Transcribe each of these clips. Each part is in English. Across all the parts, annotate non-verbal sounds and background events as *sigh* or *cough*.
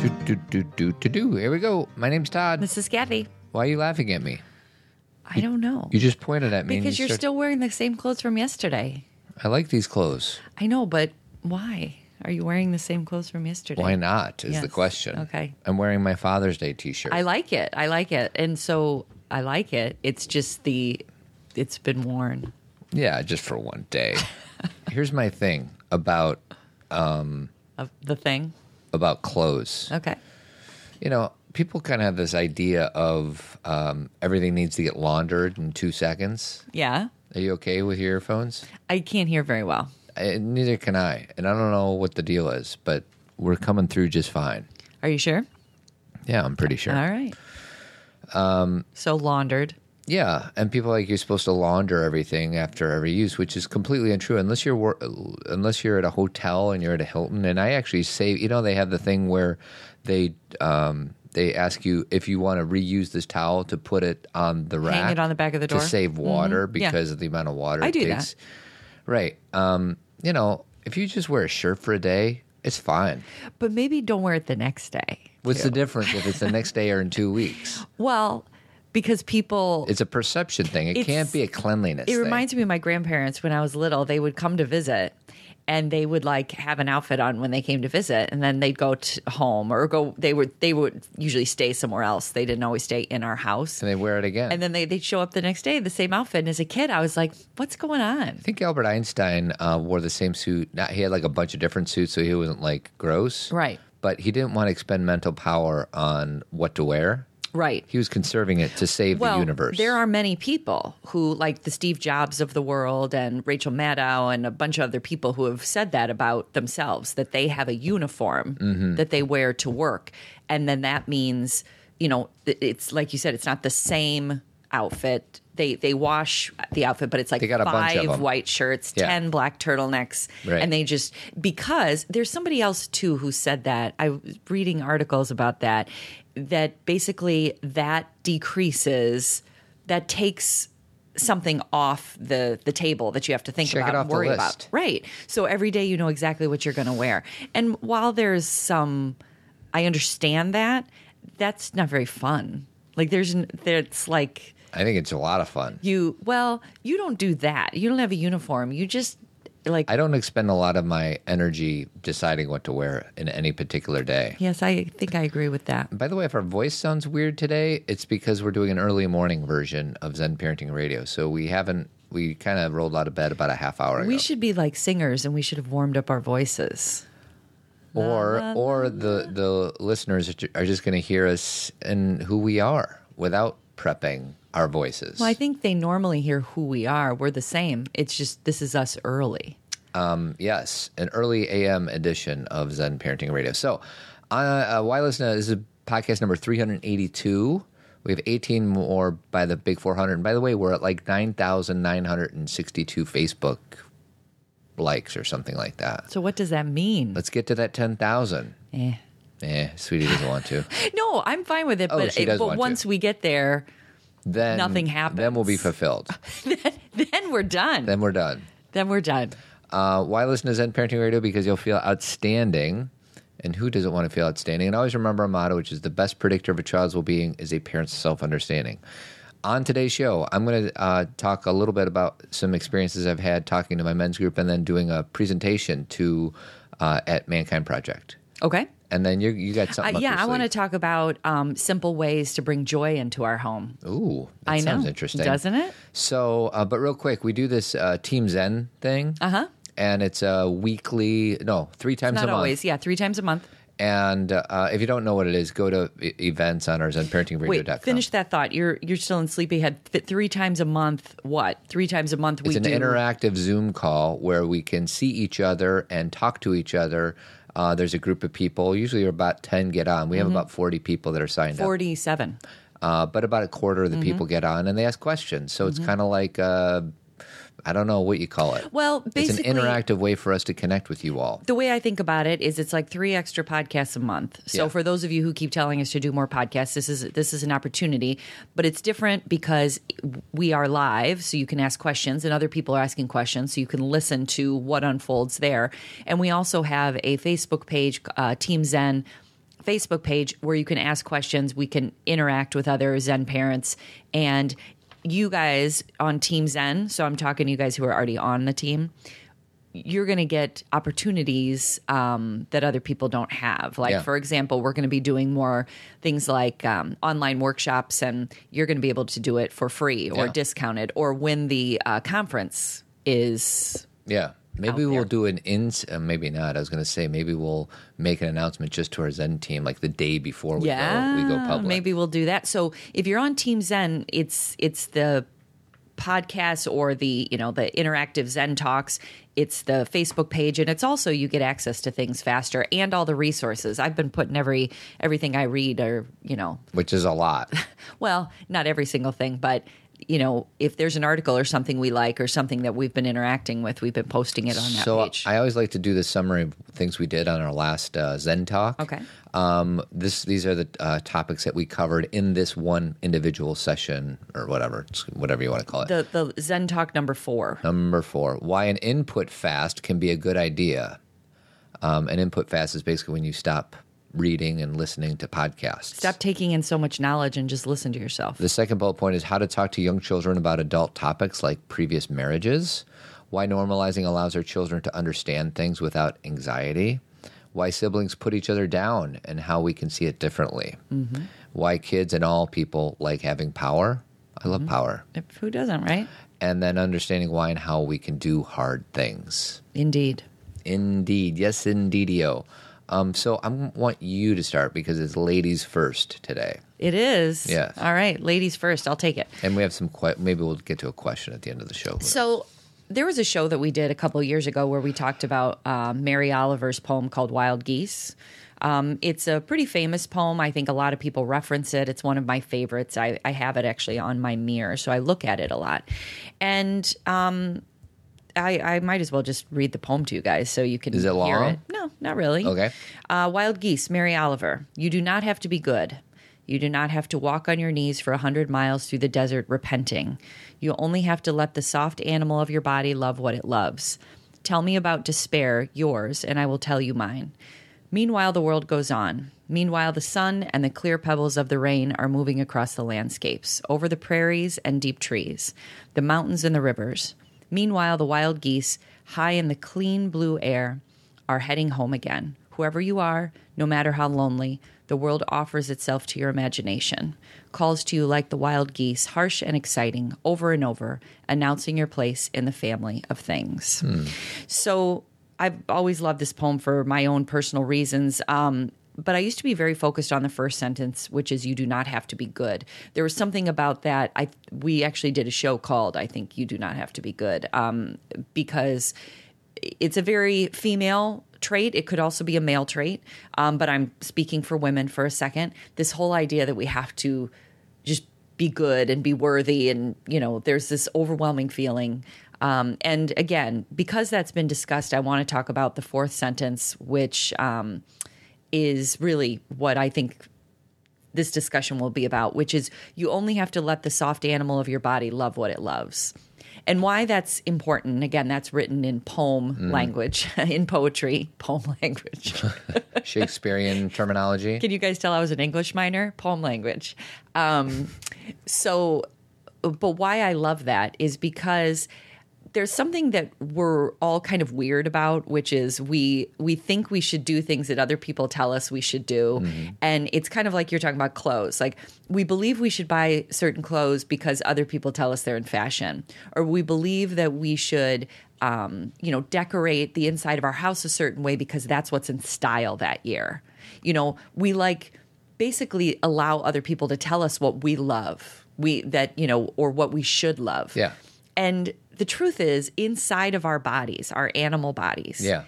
Do, do, do, do, do, do. Here we go. My name's Todd. This is Cathy. Why are you laughing at me? I don't know. You just pointed at me. and because you you're start- still wearing the same clothes from yesterday. I like these clothes. I know, but why? Are you wearing the same clothes from yesterday? Why not? Is the Yes. question. Okay. I'm wearing my Father's Day T-shirt. I like it. I like it. And so I like it. It's just the it's been worn. yeah, just for one day. *laughs* Here's my thing about um, Of the thing. About clothes. Okay. You know, people kind of have this idea of um, everything needs to get laundered in two seconds. Yeah. Are you okay with your earphones? I can't hear very well. I, neither can I, and I don't know what the deal is, but we're coming through just fine. Are you sure? Yeah, I'm pretty sure. All right. Um so laundered. Yeah, and people like you're supposed to launder everything after every use, which is completely untrue unless you're wor- unless you're at a hotel and you're at a Hilton. And I actually say, you know, they have the thing where they um, they ask you if you want to reuse this towel to put it on the rack, hang it on the back of the door? to save water Mhm. Yeah. because of the amount of water I it do that. takes. Right. Um, you know, if you just wear a shirt for a day, it's fine. But maybe don't wear it the next day. What's too. the difference if it's the next day or in two *laughs* weeks? Well, because people It's a perception thing. It can't be a cleanliness. It thing. reminds me of my grandparents when I was little. They would come to visit and they would like have an outfit on when they came to visit and then they'd go to home or go they would they would usually stay somewhere else. They didn't always stay in our house. and they wear it again. And then they, they'd show up the next day, the same outfit. And as a kid, I was like, what's going on? I think Albert Einstein uh, wore the same suit. Not, he had like a bunch of different suits, so he wasn't like gross. Right. But he didn't want to expend mental power on what to wear. Right. He was conserving it to save well, the universe. there are many people who, like the Steve Jobs of the world and Rachel Maddow and a bunch of other people who have said that about themselves, that they have a uniform Mm-hmm. that they wear to work. And then that means, you know, it's like you said, it's not the same outfit. They they wash the outfit, but it's like They got a bunch of five white shirts, Yeah. ten black turtlenecks, Right. and they just because there's somebody else too who said that. I was reading articles about that. That basically that decreases, that takes something off the the table that you have to think Check about and worry about. Right. So every day you know exactly what you're going to wear. And while there's some, I understand that. That's not very fun. Like there's, there's like I think it's a lot of fun. you. Well, you don't do that. You don't have a uniform. You just like. I don't expend a lot of my energy deciding what to wear in any particular day. yes, I think I agree with that. By the way, if our voice sounds weird today, it's because we're doing an early morning version of Zen Parenting Radio. So we haven't, we kind of rolled out of bed about a half hour ago. We should be like singers, and we should have warmed up our voices. or or the the listeners are just going to hear us and who we are without prepping our voices. Well, I think they normally hear who we are. We're the same. It's just this is us early. yes, an early AM edition of Zen Parenting Radio. So, uh, uh, why listen? to- This is podcast number three hundred eighty-two. We have 18 more by the big 400. And by the way, we're at like 9,962 Facebook likes or something like that. So what does that mean? Let's get to that 10,000. Eh. Eh, sweetie doesn't want to. *laughs* No, I'm fine with it. Oh, but does but want to. once we get there, Then Nothing happens. Then we'll be fulfilled. *laughs* then we're done. then we're done. then we're done. Uh, why listen to Zen Parenting Radio? Because you'll feel outstanding. And who doesn't want to feel outstanding? And always remember our motto, which is the best predictor of a child's well being is a parent's self understanding. On today's show, I'm going to uh, talk a little bit about some experiences I've had talking to my men's group and then doing a presentation to uh, at Mankind Project. Okay. And then you you got Uh, something. up yeah, I want to talk about um, simple ways to bring joy into our home. Ooh, that I know. sounds interesting, doesn't it? So, uh, but real quick, we do this uh, Team Zen thing. Uh huh. And it's a weekly, no, three times a Not month. always. Yeah, three times a month. And uh, if you don't know what it is, go to e- events on our ZenParentingRadio.com. Wait, finish that thought. You're you're still in sleepyhead. Three times a month. What? Three times a month we It's an do. interactive Zoom call where we can see each other and talk to each other. Uh, there's a group of people, usually about 10 get on. We have about 40 people that are signed up. Forty-seven. Uh, but about a quarter of the people Mm-hmm. get on and they ask questions. So it's kind of like, uh, I don't know what you call it. Well, it's an interactive way for us to connect with you all. the way I think about it is it's like three extra podcasts a month. So Yeah. for those of you who keep telling us to do more podcasts, this is this is an opportunity, but it's different because we are live, so you can ask questions and other people are asking questions, so you can listen to what unfolds there. And we also have a Facebook page, uh, Team Zen Facebook page where you can ask questions. We can interact with other Zen parents and you guys on Team Zen. So I'm talking to you guys who are already on the team. You're going to get opportunities um, that other people don't have. Like, Yeah. for example, we're going to be doing more things like um, online workshops, and you're going to be able to do it for free or Yeah. discounted, or when the uh, conference is Yeah. Maybe we'll do an ins. Uh, maybe not. I was going to say maybe we'll make an announcement just to our Zen team, like the day before we yeah, go we go public. Maybe we'll do that. So if you're on Team Zen, it's it's the podcast or the you know the interactive Zen talks. It's the Facebook page, and it's also you get access to things faster and all the resources. I've been putting every everything I read, or you know, which is a lot. *laughs* well, not every single thing, but you know, if there's an article or something we like or something that we've been interacting with, we've been posting it on that so page. I always like to do the summary of things we did on our last uh, Zen talk. Okay. Um, this these are the uh, topics that we covered in this one individual session or whatever, it's whatever you want to call it. the the Zen talk number four. Number four, why an input fast can be a good idea. Um, an input fast is basically when you stop reading and listening to podcasts. Stop taking in so much knowledge and just listen to yourself. The second bullet point is how to talk to young children about adult topics like previous marriages, why normalizing allows our children to understand things without anxiety, why siblings put each other down and how we can see it differently, mm-hmm. why kids and all people like having power. I love mm-hmm. power. Who doesn't, right? And then understanding why and how we can do hard things. Indeed. Indeed. Yes, indeedio. Um, so I want you to start because it's ladies first today. It is. Yes. All right, ladies first. I'll take it. And we have some, que- maybe we'll get to a question at the end of the show. So there was a show that we did a couple of years ago where we talked about uh, Mary Oliver's poem called Wild Geese. Um, it's a pretty famous poem. I think a lot of people reference it. It's one of my favorites. I, I have it actually on my mirror, so I look at it a lot. And um, I, I might as well just read the poem to you guys so you can Is it hear long? it. No, not really. Okay. Uh, Wild Geese, Mary Oliver. You do not have to be good. You do not have to walk on your knees for a hundred miles through the desert repenting. You only have to let the soft animal of your body love what it loves. Tell me about despair, yours, and I will tell you mine. Meanwhile, the world goes on. Meanwhile, the sun and the clear pebbles of the rain are moving across the landscapes, over the prairies and deep trees, the mountains and the rivers. Meanwhile, the wild geese, high in the clean blue air, are heading home again. Whoever you are, no matter how lonely, the world offers itself to your imagination, calls to you like the wild geese, harsh and exciting, over and over, announcing your place in the family of things. So I've always loved this poem for my own personal reasons. Um, but I used to be very focused on the first sentence, which is "You do not have to be good." There was something about that. I we actually did a show called "I think you do not have to be good," um, because it's a very female trait. It could also be a male trait. Um, but I'm speaking for women for a second. This whole idea that we have to just be good and be worthy, and you know, there's this overwhelming feeling. Um, and again, because that's been discussed, I want to talk about the fourth sentence, which um, is really what I think this discussion will be about, which is you only have to let the soft animal of your body love what it loves. And why that's important, again, that's written in poem language, *laughs* in poetry, poem language. *laughs* Shakespearean terminology. Can you guys tell I was an English minor? Poem language. Um, so, but why I love that is because there's something that we're all kind of weird about, which is we we think we should do things that other people tell us we should do, and it's kind of like you're talking about clothes. Like we believe we should buy certain clothes because other people tell us they're in fashion, or we believe that we should. Um, you know, decorate the inside of our house a certain way because that's what's in style that year. You know, we like basically allow other people to tell us what we love, we that you know, or what we should love. Yeah. And the truth is, inside of our bodies, our animal bodies, Yeah.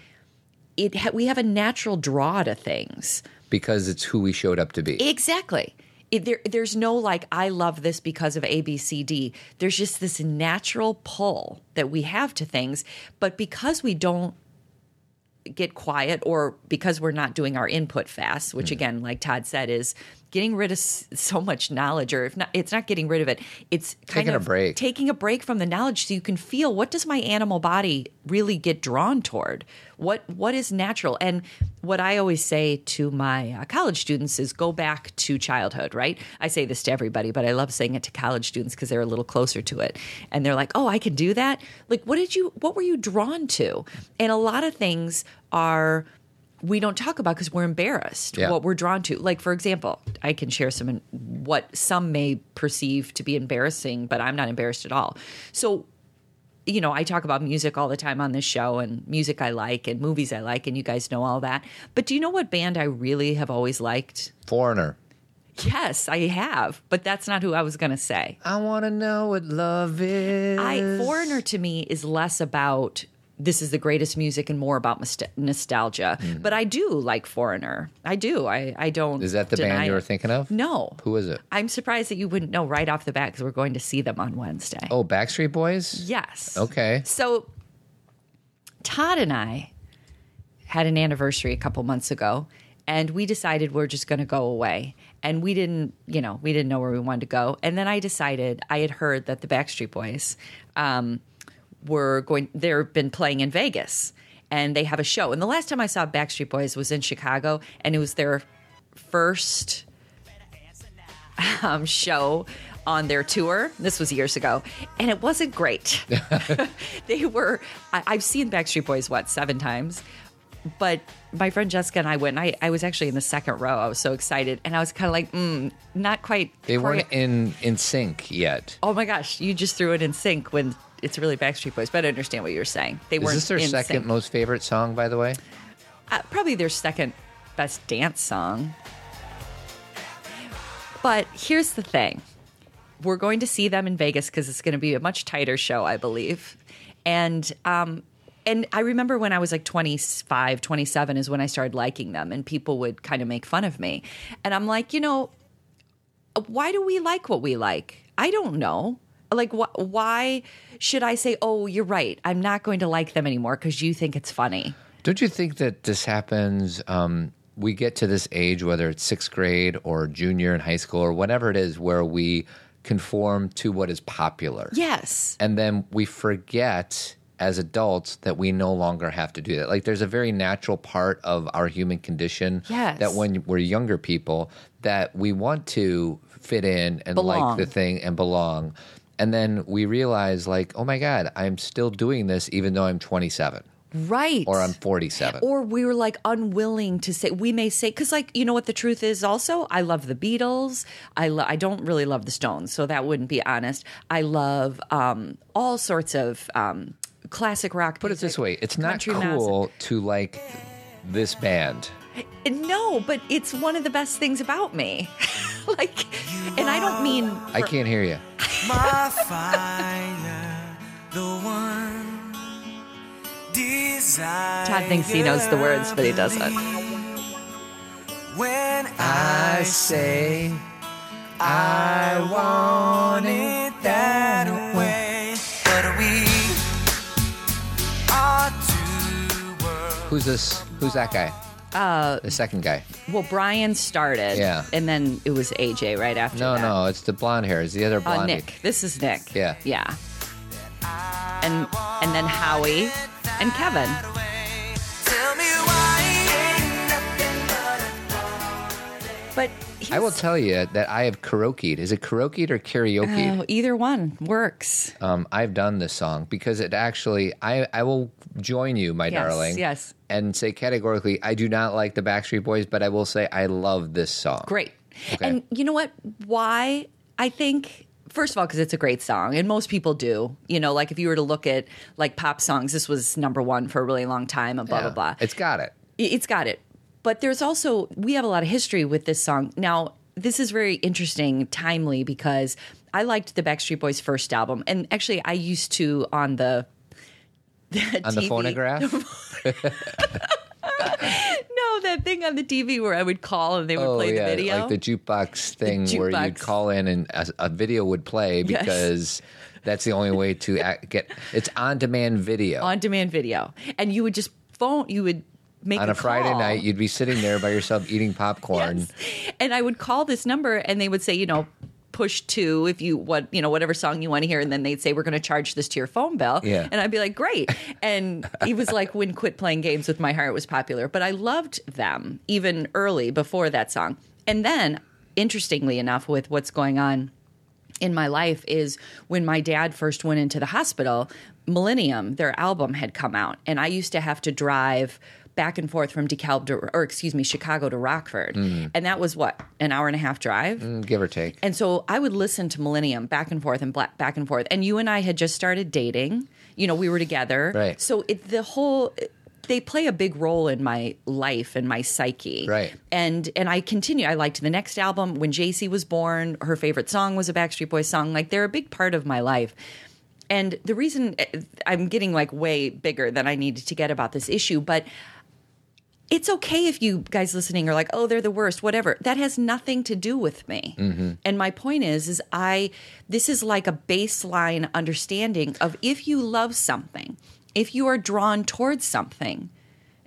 it ha- we have a natural draw to things. Because it's who we showed up to be. Exactly. It, there, there's no like I love this because of A, B, C, D. There's just this natural pull that we have to things, but because we don't get quiet, or because we're not doing our input fast, which mm. again, like Todd said, is getting rid of so much knowledge, or if not, it's not getting rid of it. It's kind Taking a break. taking a break from the knowledge, so you can feel what does my animal body really get drawn toward. What what is natural, and what I always say to my uh, college students is go back to childhood. Right? I say this to everybody, but I love saying it to college students because they're a little closer to it, and they're like, "Oh, I can do that." Like, what did you? What were you drawn to? And a lot of things are we don't talk about because we're embarrassed Yeah. what we're drawn to like for example i can share some what some may perceive to be embarrassing but i'm not embarrassed at all so you know i talk about music all the time on this show and music i like and movies i like and you guys know all that but do you know what band i really have always liked Foreigner. yes i have but that's not who i was going to say I want to know what love is. I Foreigner to me is less about this is the greatest music and more about nost- nostalgia. But I do like Foreigner. I do. I I don't. Is that the band you were thinking of? No. Who is it? I'm surprised that you wouldn't know right off the bat because we're going to see them on Wednesday. Oh, Backstreet Boys? Yes. Okay. So Todd and I had an anniversary a couple months ago and we decided we're just going to go away. And we didn't, you know, we didn't know where we wanted to go. And then I decided I had heard that the Backstreet Boys um, were going, they've been playing in Vegas and they have a show. And the last time I saw Backstreet Boys was in Chicago and it was their first um, show on their tour. This was years ago, and it wasn't great. *laughs* *laughs* they were. I, I've seen Backstreet Boys what seven times, but my friend Jessica and I went. And I, I was actually in the second row. I was so excited, and I was kind of like, mm, not quite. They weren't in in sync yet. Oh my gosh! You just threw it in sync when it's really Backstreet Boys. But I understand what you're saying. They Is weren't. this their second sync. most favorite song, by the way? uh, probably their second best dance song. But here's the thing we're going to see them in Vegas because it's going to be a much tighter show, I believe. And, um, and I remember when I was like 25, 27 is when I started liking them, and people would kind of make fun of me. And I'm like, you know, why do we like what we like? I don't know. Like, wh- why should I say, oh, you're right, I'm not going to like them anymore because you think it's funny? Don't you think that this happens? Um, we get to this age, whether it's sixth grade or junior in high school or whatever it is, where we conform to what is popular. Yes. And then we forget as adults that we no longer have to do that. Like there's a very natural part of our human condition Yes. that when we're younger people that we want to fit in and like the thing and belong. And then we realize like, oh my God, I'm still doing this even though I'm 27 Right. or I'm 47. or we were like unwilling to say we may say because like you know what the truth is also i love the beatles i lo- i don't really love the stones so that wouldn't be honest i love um all sorts of um classic rock Put it this way, it's not cool to like this band. No but it's one of the best things about me *laughs* like and i don't mean I can't hear you. my fire, the one desire. todd thinks he knows the words but he doesn't When I say I want it that mm-hmm. way, but we are two worlds. who's this? Who's that guy? Uh, the second guy. well brian started Yeah. and then it was aj right after No, that. no, it's the blonde hair. It's the other Uh, blonde. Nick. This is Nick. Yeah. Yeah. And and then Howie and Kevin. Tell me why ain't nothing but I will tell you that I have karaokeed. Is it karaokeed or karaoke? Oh, either one works. Um, I've done this song because it actually, I, I will join you, my Yes, darling. yes. And say categorically, I do not like the Backstreet Boys, but I will say I love this song. Great. Okay. And you know what? Why? I think first of all because it's a great song and most people do. You know, like if you were to look at like pop songs, this was number 1 for a really long time and blah Yeah. blah blah. It's got it. It's got it. But there's also we have a lot of history with this song. Now, this is very interesting, timely because I liked the Backstreet Boys first album, and actually, I used to on the, *laughs* On the phonograph? *laughs* No, that thing on the TV where I would call and they would oh, play yeah. the video. Like the jukebox *laughs* thing where you'd call in and a, a video would play Yes. because that's the only way to act, get it's on demand video. on demand video and you would just phone you would make on a, Friday call. night, you'd be sitting there by yourself eating popcorn. Yes. And I would call this number and they would say, you know, push two if you what you know whatever song you want to hear and then they'd say we're going to charge this to your phone bill Yeah. and i'd be like great and it was like when quit playing games with my heart was popular but i loved them even early before that song and then interestingly enough with what's going on in my life is when my dad first went into the hospital, Millennium, their album had come out, and I used to have to drive back and forth from DeKalb to, or excuse me, Chicago to Rockford, and that was what an hour and a half drive. Mm, Give or take. And so I would listen to Millennium back and forth and back and forth. And you and I had just started dating. You know, we were together. Right. So it, the whole they play a big role in my life and my psyche. Right. And and I continue. I liked the next album when JC was born. Her favorite song was a Backstreet Boys song. Like they're a big part of my life. And the reason eh, I'm getting like way bigger than I needed to get about this issue, but it's okay if you guys listening are like, oh, they're the worst, whatever. That has nothing to do with me. Mm-hmm. And my point is, is I this is like a baseline understanding of if you love something, if you are drawn towards something,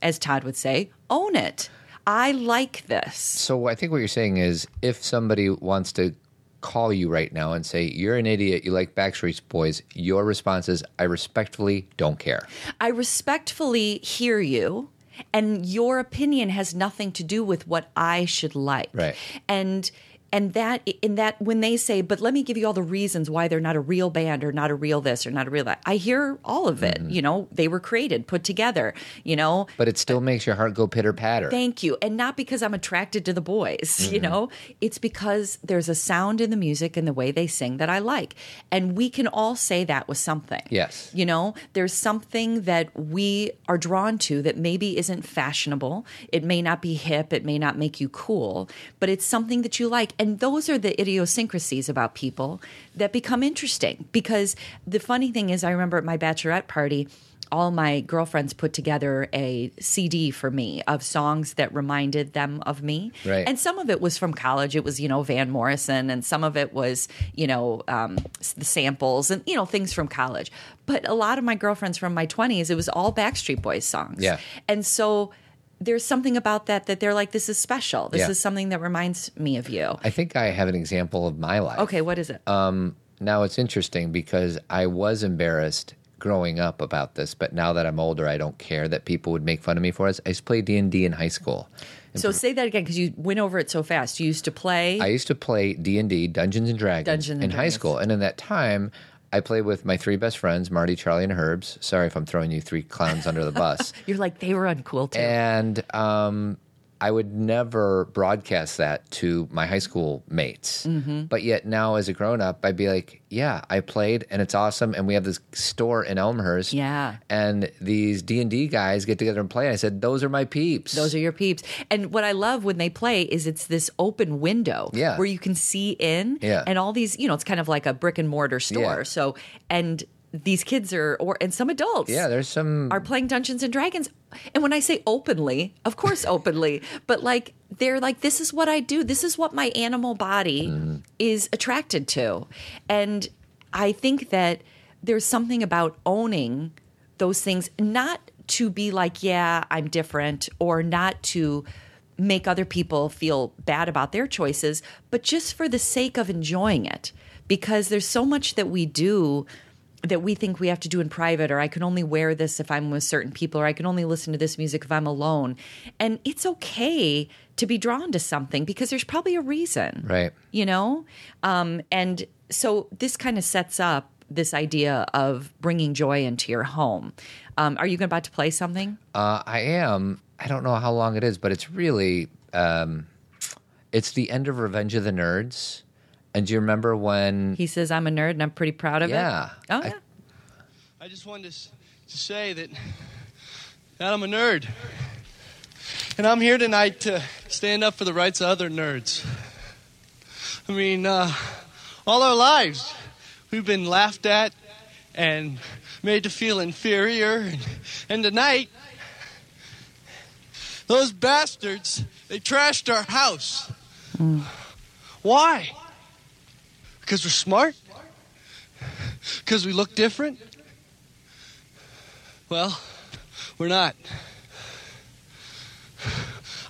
as Todd would say, own it. I like this. So I think what you're saying is if somebody wants to call you right now and say, You're an idiot, you like Backstreet Boys, your response is, I respectfully don't care. I respectfully hear you, and your opinion has nothing to do with what I should like. Right. And and that in that when they say, but let me give you all the reasons why they're not a real band or not a real this or not a real that. I hear all of it. You know, they were created, put together. You know, But it still makes your heart go pitter patter. Thank you. And not because I'm attracted to the boys, *laughs* you Mm-hmm. know, it's because there's a sound in the music and the way they sing that I like. And we can all say that with something. Yes. You know, there's something that we are drawn to that maybe isn't fashionable. It may not be hip. It may not make you cool, but it's something that you like. And those are the idiosyncrasies about people that become interesting. Because the funny thing is, I remember at my bachelorette party, all my girlfriends put together a CD for me of songs that reminded them of me. Right. And some of it was from college. It was, you know, Van Morrison, and some of it was, you know, um, the samples and, you know, things from college. But a lot of my girlfriends from my 20s, it was all Backstreet Boys songs. Yeah. And so there's something about that that they're like, this is special. This Yeah. is something that reminds me of you. I think I have an example of my life. Okay, what is it? Um, Now it's interesting because I was embarrassed growing up about this, but now that I'm older, I don't care that people would make fun of me for it. I used to play D and D in high school. so say that again because you went over it so fast. You used to play. I used to play D and D, Dungeons and Dragons, Dungeons and in high school, and in that time, I played with my three best friends, Marty, Charlie, and Herbs. Sorry if I'm throwing you three clowns under the bus. *laughs* You're like, they were uncool too. and um, I would never broadcast that to my high school mates. Mm-hmm. But yet now, as a grown up, I'd be like, "Yeah, I played, and it's awesome." And we have this store in Elmhurst. Yeah. and these D and D guys get together and play. And I said, "Those are my peeps." Those are your peeps. And what I love when they play is it's this open window Yeah. where you can see in Yeah. and all these, you know, it's kind of like a brick and mortar store. Yeah. So, and these kids are, or, and some adults yeah. There's some are playing Dungeons and Dragons. And when I say openly, of course, *laughs* openly, but like they're like, this is what I do. This is what my animal body Mm-hmm. is attracted to. And I think that there's something about owning those things, not to be like, yeah, I'm different, or not to make other people feel bad about their choices, but just for the sake of enjoying it. Because there's so much that we do that we think we have to do in private, or I can only wear this if I'm with certain people, or I can only listen to this music if I'm alone. And it's okay to be drawn to something because there's probably a reason. Right. You know? Um, and so this kind of sets up this idea of bringing joy into your home. Um, are you about to play something? Uh, I am. I don't know how long it is, but it's really. Um, it's the end of Revenge of the Nerds. And do you remember when? He says, I'm a nerd and I'm pretty proud of it? Yeah. it. Oh, I- yeah. I just wanted to, to say that, that I'm a nerd. And I'm here tonight to stand up for the rights of other nerds. I mean, uh, all our lives, we've been laughed at and made to feel inferior. And, and tonight, those bastards, they trashed our house. Why? Because we're smart? Because we look different? Well, we're not.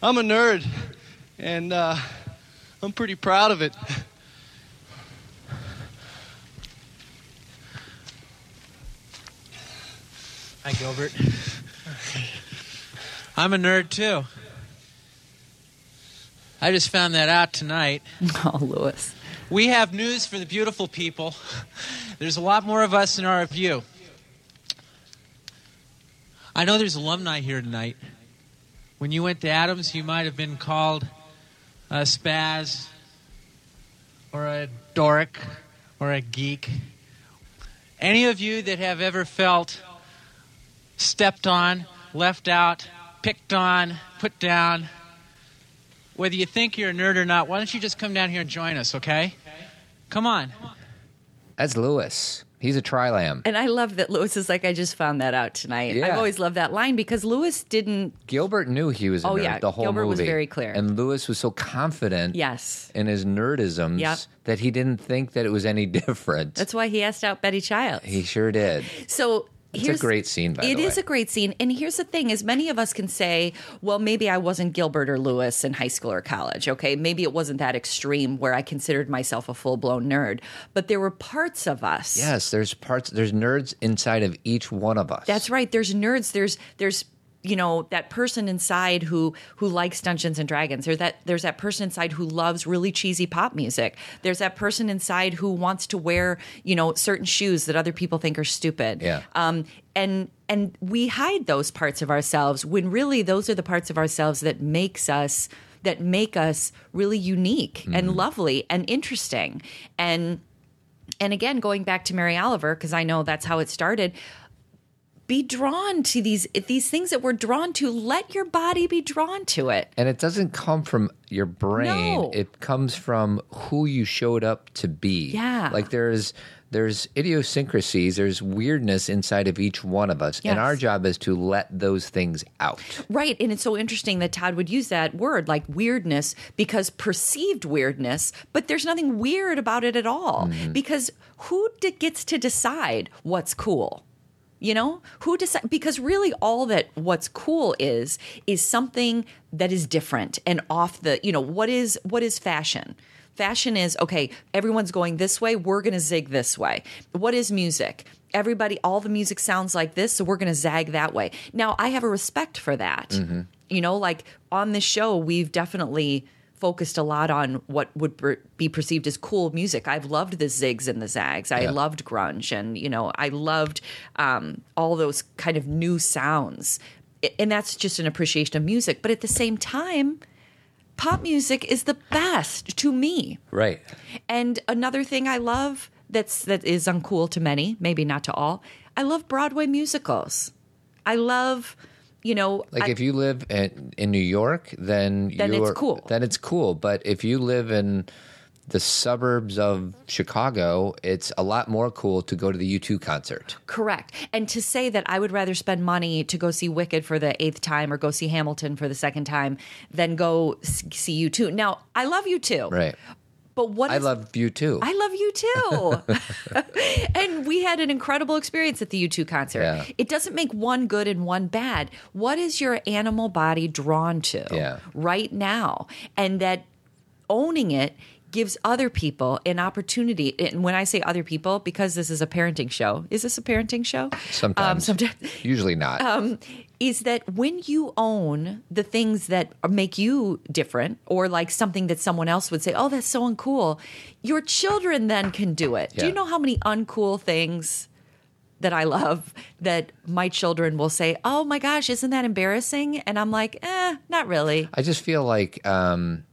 I'm a nerd, and uh, I'm pretty proud of it. Hi, Gilbert. I'm a nerd too. I just found that out tonight. *laughs* Oh, Lewis. We have news for the beautiful people. There's a lot more of us in RFU. I know there's alumni here tonight. When you went to Adams, you might have been called a spaz, or a dork, or a geek. Any of you that have ever felt stepped on, left out, picked on, put down, whether you think you're a nerd or not, why don't you just come down here and join us, okay? Come on. That's Lewis. He's a Tri-Lamb. And I love that Lewis is like, I just found that out tonight. Yeah. I've always loved that line because Lewis didn't. Gilbert knew he was a Oh, nerd yeah. the whole Gilbert was very clear. And Lewis was so confident Yes. in his nerdisms Yep. that he didn't think that it was any *laughs* different. That's why he asked out Betty Childs. he sure did. So It's a great scene, by It is a great scene, and here's the thing: is many of us can say, "Well, maybe I wasn't Gilbert or Lewis in high school or college. Okay, maybe it wasn't that extreme where I considered myself a full blown nerd, but there were parts of us. Yes, there's parts there's nerds inside of each one of us. That's right. There's nerds. There's there's you know that person inside who who likes Dungeons and Dragons. There's that there's that person inside who loves really cheesy pop music. There's that person inside who wants to wear you know certain shoes that other people think are stupid. Yeah. Um. And and we hide those parts of ourselves when really those are the parts of ourselves that makes us that make us really unique and lovely and interesting and and again going back to mary oliver because i know that's how it started be drawn to these these things that we're drawn to let your body be drawn to it And it doesn't come from your brain. No. It comes from who you showed up to be. Yeah. Like there's there's idiosyncrasies, there's weirdness inside of each one of us. And our job is to let those things out. right and it's so interesting that todd would use that word like weirdness because perceived weirdness but there's nothing weird about it at all mm-hmm. because who d- gets to decide what's cool you know who decide because really all that what's cool is is something that is different and off the you know what is what is fashion? Fashion is okay everyone's going this way we're going to zig this way. What is music? Everybody all the music sounds like this so we're going to zag that way. Now i have a respect for that. Mm-hmm. You know like on this show we've definitely focused a lot on what would per- be perceived as cool music. I've loved the zigs and the zags. I Yeah. loved grunge, and you know, I loved um, all those kind of new sounds, and that's just an appreciation of music. But at the same time, pop music is the best to me. Right. And another thing I love that's that is uncool to many, maybe not to all. I love Broadway musicals. I love, you know, Like I- if you live in, in New York, then Then it's you're, cool. Then it's cool. But if you live in the suburbs of Chicago, it's a lot more cool to go to the U2 concert. Correct. And to say that I would rather spend money to go see Wicked for the eighth time or go see Hamilton for the second time than go see U2. Now, I love you too. Right. But what I is- love you too. I love you too. *laughs* *laughs* and we had an incredible experience at the U2 concert. Yeah. It doesn't make one good and one bad. What is your animal body drawn to Yeah. right now? And that owning it gives other people an opportunity. And when I say other people, because this is a parenting show, is this a parenting show? sometimes. Um, sometimes Usually not. Is that when you own the things that make you different or like something that someone else would say, oh, that's so uncool, your children then can do it. Do you know how many uncool things that I love that my children will say, oh my gosh, isn't that embarrassing? And I'm like, eh, not really. I just feel like um,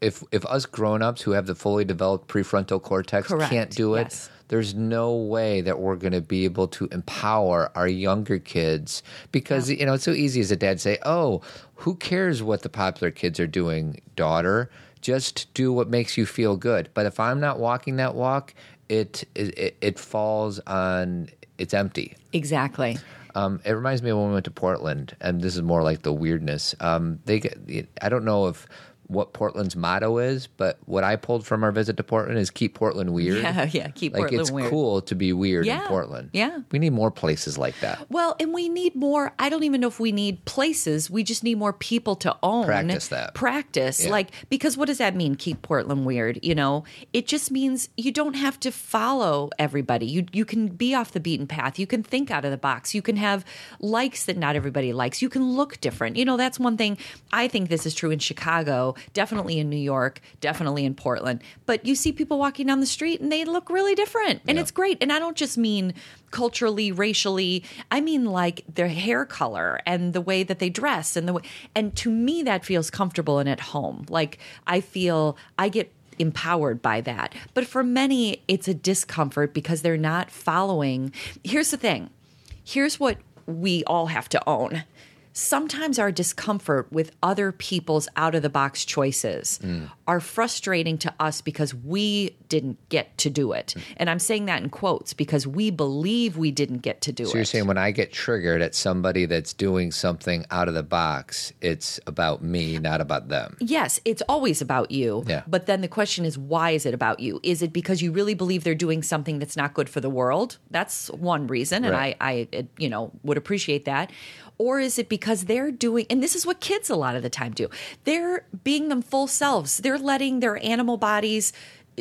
if if us grown-ups who have the fully developed prefrontal cortex Correct. can't do it, Yes. There's no way that we're going to be able to empower our younger kids because you know it's so easy as a dad to say, "Oh, who cares what the popular kids are doing, daughter? Just do what makes you feel good." But if I'm not walking that walk, it it, it falls on it's empty. Exactly. Um, it reminds me of when we went to Portland, and this is more like the weirdness. Um, they, I don't know if what Portland's motto is, but what I pulled from our visit to Portland is keep Portland weird. *laughs* Yeah, yeah, keep like Portland it's weird. cool to be weird Yeah, in Portland. yeah. we need more places like that. Well, and we need more. I don't even know if we need places. We just need more people to own. Practice that. Practice. Yeah. Like, because what does that mean, keep Portland weird? You know, it just means you don't have to follow everybody. You, you can be off the beaten path. You can think out of the box. You can have likes that not everybody likes. You can look different. You know, that's one thing. I think this is true in Chicago, definitely in New York, definitely in Portland. But you see people walking down the street and they look really different. And Yeah. it's great. And I don't just mean culturally, racially. I mean like their hair color and the way that they dress and the way and to me that feels comfortable and at home. Like I feel I get empowered by that. But for many it's a discomfort because they're not following. Here's the thing. Here's what we all have to own. Sometimes our discomfort with other people's out of the box choices mm. are frustrating to us because we didn't get to do it. Mm. And I'm saying that in quotes because we believe we didn't get to do So it. So you're saying when I get triggered at somebody that's doing something out of the box, it's about me, not about them. Yes, it's always about you. Yeah. But then the question is, why is it about you? Is it because you really believe they're doing something that's not good for the world? That's one reason, and Right. I, I, you know, would appreciate that. Or is it because they're doing, and this is what kids a lot of the time do, they're being them full selves. They're letting their animal bodies,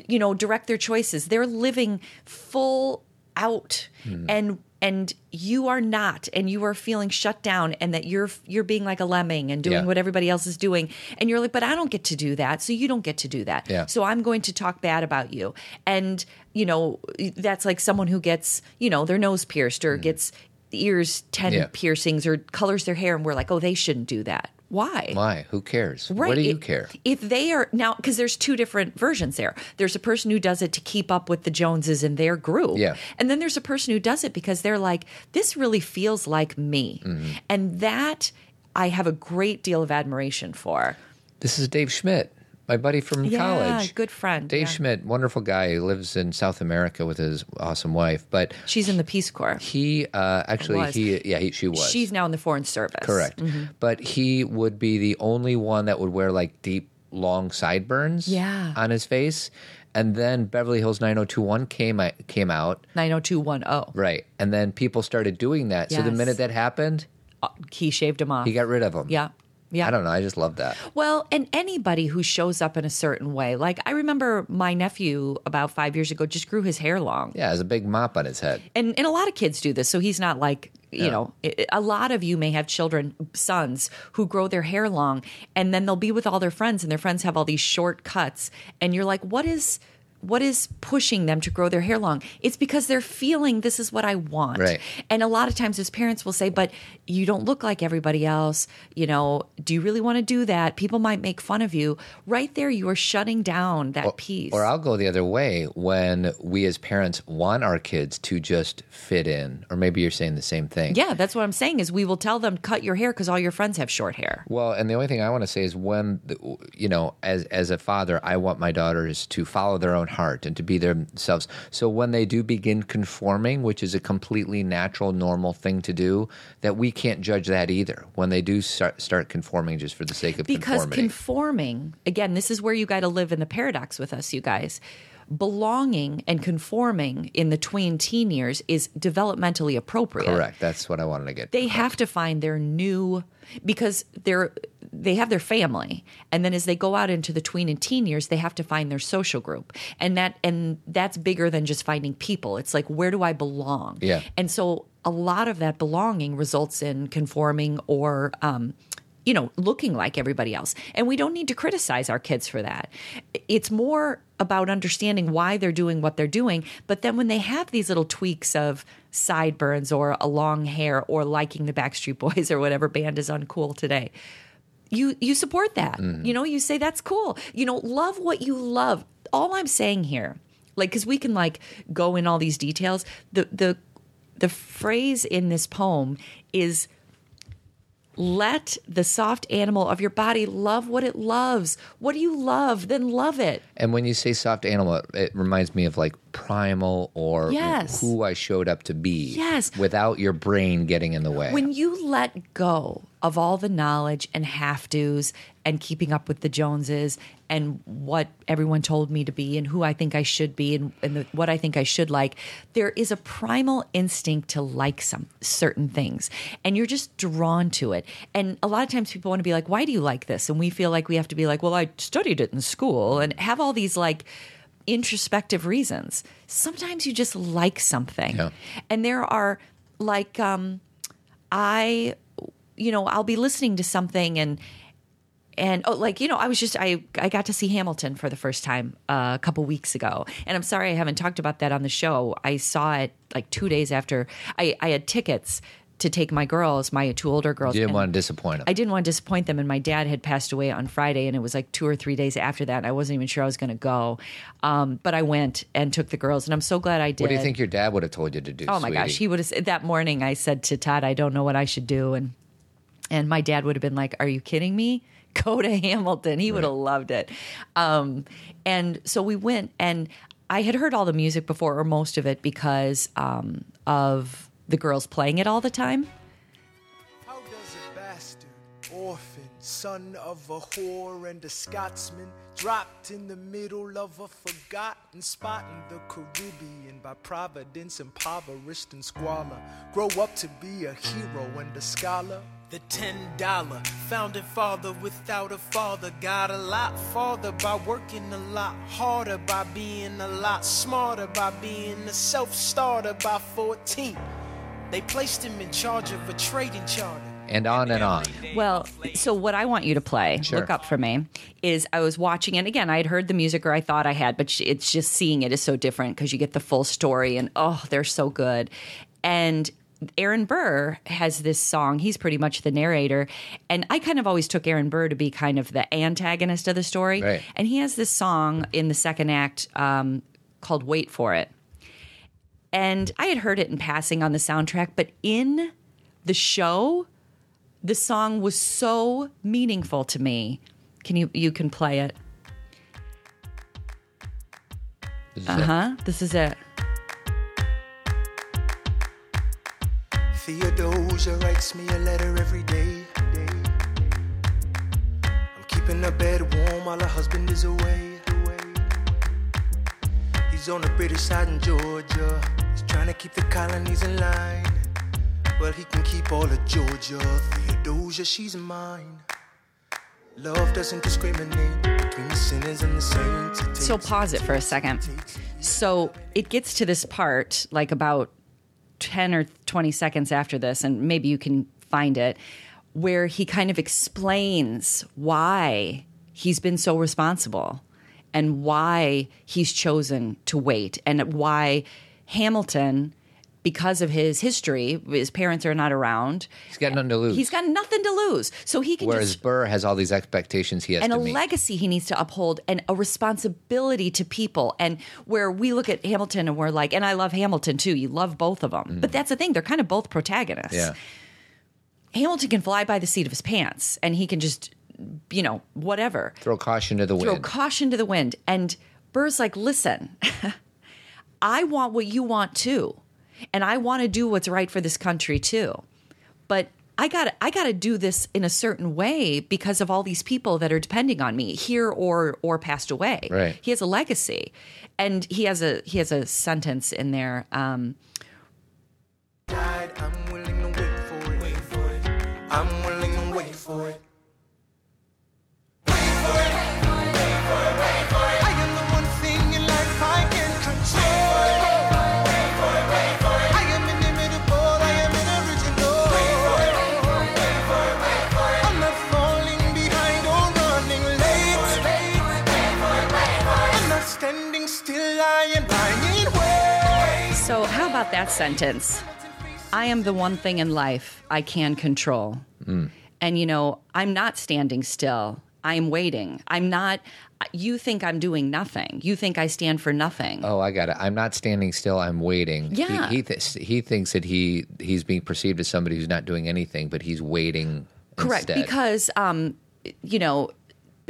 you know, direct their choices. They're living full out, hmm. and and you are not, and you are feeling shut down, and that you're you're being like a lemming and doing Yeah. what everybody else is doing, and you're like, but I don't get to do that, so you don't get to do that. Yeah. So I'm going to talk bad about you, and you know that's like someone who gets you know their nose pierced or hmm. gets ears ten Mm. Yeah. piercings or colors their hair, and we're like, oh, they shouldn't do that. Why? Why? Who cares? Right. What do you If- care? If they are now, because there's two different versions there. There's a person who does it to keep up with the Joneses in their group. Yeah. And then there's a person who does it because they're like, this really feels like me. Mm-hmm. And that I have a great deal of admiration for. This is Dave Schmidt, my buddy from college. Yeah, college. good friend, Dave yeah. Schmidt, wonderful guy. He lives in South America with his awesome wife. But She's in the Peace Corps. he uh, actually he yeah he, she was She's now in the Foreign Service. correct. But he would be the only one that would wear like deep long sideburns Yeah. on his face. And then Beverly Hills 90210 came came out 90210. right, and then people started doing that. So the minute that happened, Uh, he shaved him off. he got rid of them. Yeah. Yeah. I don't know. I just love that. Well, and anybody who shows up in a certain way. Like I remember my nephew about five years ago just grew his hair long. Yeah, has a big mop on his head. And and a lot of kids do this, so he's not like you Yeah. know. a lot of you may have children, sons who grow their hair long, and then they'll be with all their friends, and their friends have all these short cuts, and you're like, what is what is pushing them to grow their hair long? It's because they're feeling this is what I want. Right. And a lot of times as parents will say, but you don't look like everybody else. You know, do you really want to do that? People might make fun of you. Right there, you are shutting down that piece. Or I'll go the other way when we as parents want our kids to just fit in. Or maybe you're saying the same thing. yeah, that's what I'm saying is we will tell them cut your hair because all your friends have short hair. Well, and the only thing I want to say is when, you know, as as a father, I want my daughters to follow their own heart and to be themselves. So when they do begin conforming, which is a completely natural, normal thing to do, that we can't judge that either. When they do start start conforming just for the sake of conforming. Because conformity. conforming, again, this is where you got to live in the paradox with us, you guys. Belonging and conforming in the tween teen years is developmentally appropriate. Correct. That's what I wanted to get. they have to find their new because they're they have their family and then as they go out into the tween and teen years they have to find their social group and that and that's bigger than just finding people it's like where do i belong Yeah. and so a lot of that belonging results in conforming or um you know looking like everybody else. And we don't need to criticize our kids for that. It's more about understanding why they're doing what they're doing. But then when they have these little tweaks of sideburns or a long hair or liking the backstreet boys or whatever band is uncool today you you support that. Mm-hmm. You know you say that's cool. You know love what you love. All i'm saying here like because we can like go in all these details the the the phrase in this poem is let the soft animal of your body love what it loves what do you love then love it And when you say soft animal, it- reminds me of like primal or Yes. who I showed up to be. Yes. Without your brain getting in the way. when you let go of all the knowledge and have tos and keeping up with the Joneses and what everyone told me to be and who I think I should be and, and the, what I think I should like, there is a primal instinct to like some certain things. And you're just drawn to it. And a lot of times people want to be like, why do you like this? And we feel like we have to be like, well, I studied it in school and have all these like, introspective reasons. Sometimes you just like something. Yeah. And there are like um I you know, I'll be listening to something and and oh, like you know, I was just I I got to see Hamilton for the first time uh, a couple weeks ago, and I'm sorry I haven't talked about that on the show. I saw it like two days after I I had tickets to take my girls, my two older girls. You didn't want to disappoint him. I didn't want to disappoint them, and my dad had passed away on Friday, and it was like two or three days after that. And I wasn't even sure I was going to go, um, but I went and took the girls, and I'm so glad I did. what do you think your dad would have told you to do? Oh my gosh, he would have said that morning. I said to Todd, "I don't know what I should do," and and my dad would have been like, "Are you kidding me? Go *laughs* to Hamilton." He would have loved it. Um, and so we went, and I had heard all the music before, or most of it, because um, of the girls playing it all the time. How does a bastard, orphan, son of a whore and a Scotsman, dropped in the middle of a forgotten spot in the Caribbean by providence, impoverished and squalor, grow up to be a hero and a scholar? The ten dollar founding father without a father got a lot farther by working a lot harder, by being a lot smarter, by being a self starter by 14. They placed him in charge of a trading charter. and on and on. Well, so what I want you to play, Sure. look up for me, is I was watching, and again, I had heard the music or I thought I had, but it's just seeing it is so different because you get the full story, and oh, they're so good. And Aaron Burr has this song. He's pretty much the narrator. And I kind of always took Aaron Burr to be kind of the antagonist of the story. Right. And he has this song in the second act um, called Wait for It. And I had heard it in passing on the soundtrack, but in the show, the song was so meaningful to me. Can you you can play it? Uh huh. This is it. Theodosia writes me a letter every day. I'm keeping her bed warm while her husband is away. He's on the British side in Georgia. He's trying to keep the colonies in line. Well, he can keep all of Georgia. Theodosia, she's mine. Love doesn't discriminate between the sinners and the saints. So pause it for a second. So it gets to this part, like about 10 or 20 seconds after this, and maybe you can find it, where he kind of explains why he's been so responsible and why he's chosen to wait and why Hamilton. Because of his history, his parents are not around. He's got nothing to lose. He's got nothing to lose, so he can Whereas just Burr has all these expectations he has and a meet. legacy he needs to uphold and a responsibility to people and where we look at hamilton and we're like and i love hamilton too you love both of them mm. but that's the thing they're kind of both protagonists yeah. hamilton can fly by the seat of his pants and he can just you know whatever Throw caution to the throw wind. Throw caution to the wind and burr's like listen *laughs* i want what you want too and i want to do what's right for this country too but I got I got to do this in a certain way because of all these people that are depending on me here or or passed away. Right. He has a legacy, and he has a he has a sentence in there. Um, died, I'm willing to wait for it. Wait for it. I'm willing to wait for it. About that sentence? I am the one thing in life I can control, and you know I'm not standing still. I'm waiting. I'm not. You think I'm doing nothing. You think I stand for nothing. Oh, I got it. I'm not standing still. I'm waiting. He- Yeah. He, th- he thinks that he he's being perceived as somebody who's not doing anything, but he's waiting. Correct, instead. because um, you know,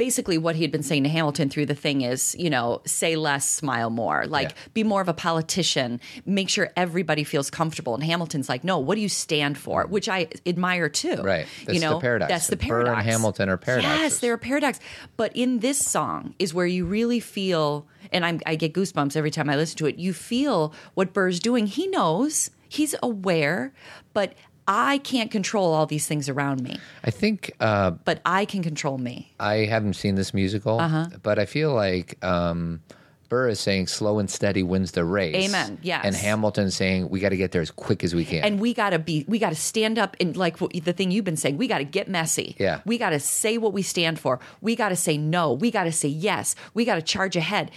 basically what he had been saying to Hamilton through the thing is, you know, say less, smile more. Like Yeah. be more of a politician, make sure everybody feels comfortable. And Hamilton's like, no, what do you stand for? Which I admire too. Right. That's you know, the paradox. That's the Burr and. Hamilton are paradoxes. Yes, they're a paradox. But in this song is where you really feel, and I'm, I get goosebumps every time I listen to it. You feel what Burr's doing. He knows, he's aware, but I can't control all these things around me. I think uh, But I can control me. I haven't seen this musical, Uh-huh. but I feel like um, Burr is saying slow and steady wins the race. Amen. Yes. And Hamilton saying we got to get there as quick as we can. and we got to be we got to stand up and like what, the thing you've been saying we got to get messy Yeah. we got to say what we stand for we got to say no we got to say yes we got to charge ahead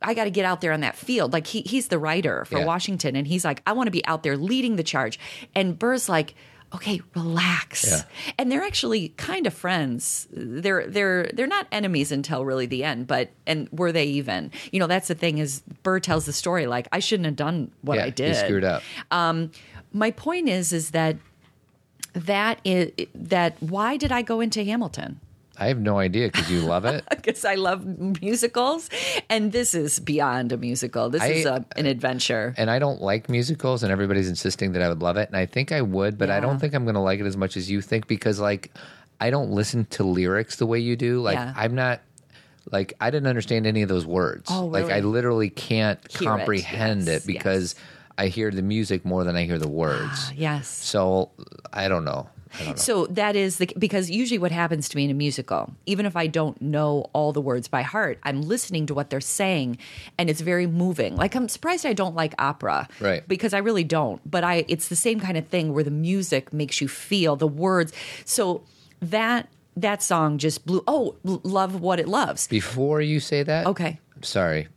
I got to get out there on that field. Like he, he's the writer for Yeah. Washington, and he's like, I want to be out there leading the charge. And Burr's like, okay, relax. Yeah. And they're actually kind of friends. They're they're they're not enemies until really the end. But and were they even? You know, that's the thing is Burr tells the story like I shouldn't have done what yeah, I did. Screwed up. Um, My point is, is that that is that why did I go into Hamilton? I have no idea because you love it. *laughs* Because I love musicals, and this is beyond a musical. This is I- a, uh, an adventure. and I don't like musicals, and everybody's insisting that I would love it, and I think I would, but I don't think I'm going to like it as much as you think because, like, I don't listen to lyrics the way you do. Like, Yeah. I'm not. Like I didn't understand any of those words. Oh, really? Like I literally can't Hear it. comprehend Yes, it because I hear the music more than I hear the words. Ah, yes. So I don't know. I don't know. So that is the because usually what happens to me in a musical, even if I don't know all the words by heart, I'm listening to what they're saying, and it's very moving. Like I'm surprised I don't like opera, Right. Because I really don't. But I, it's the same kind of thing where the music makes you feel the words. So that that song just blew. Oh, love what it loves. Before you say that, Okay. Sorry.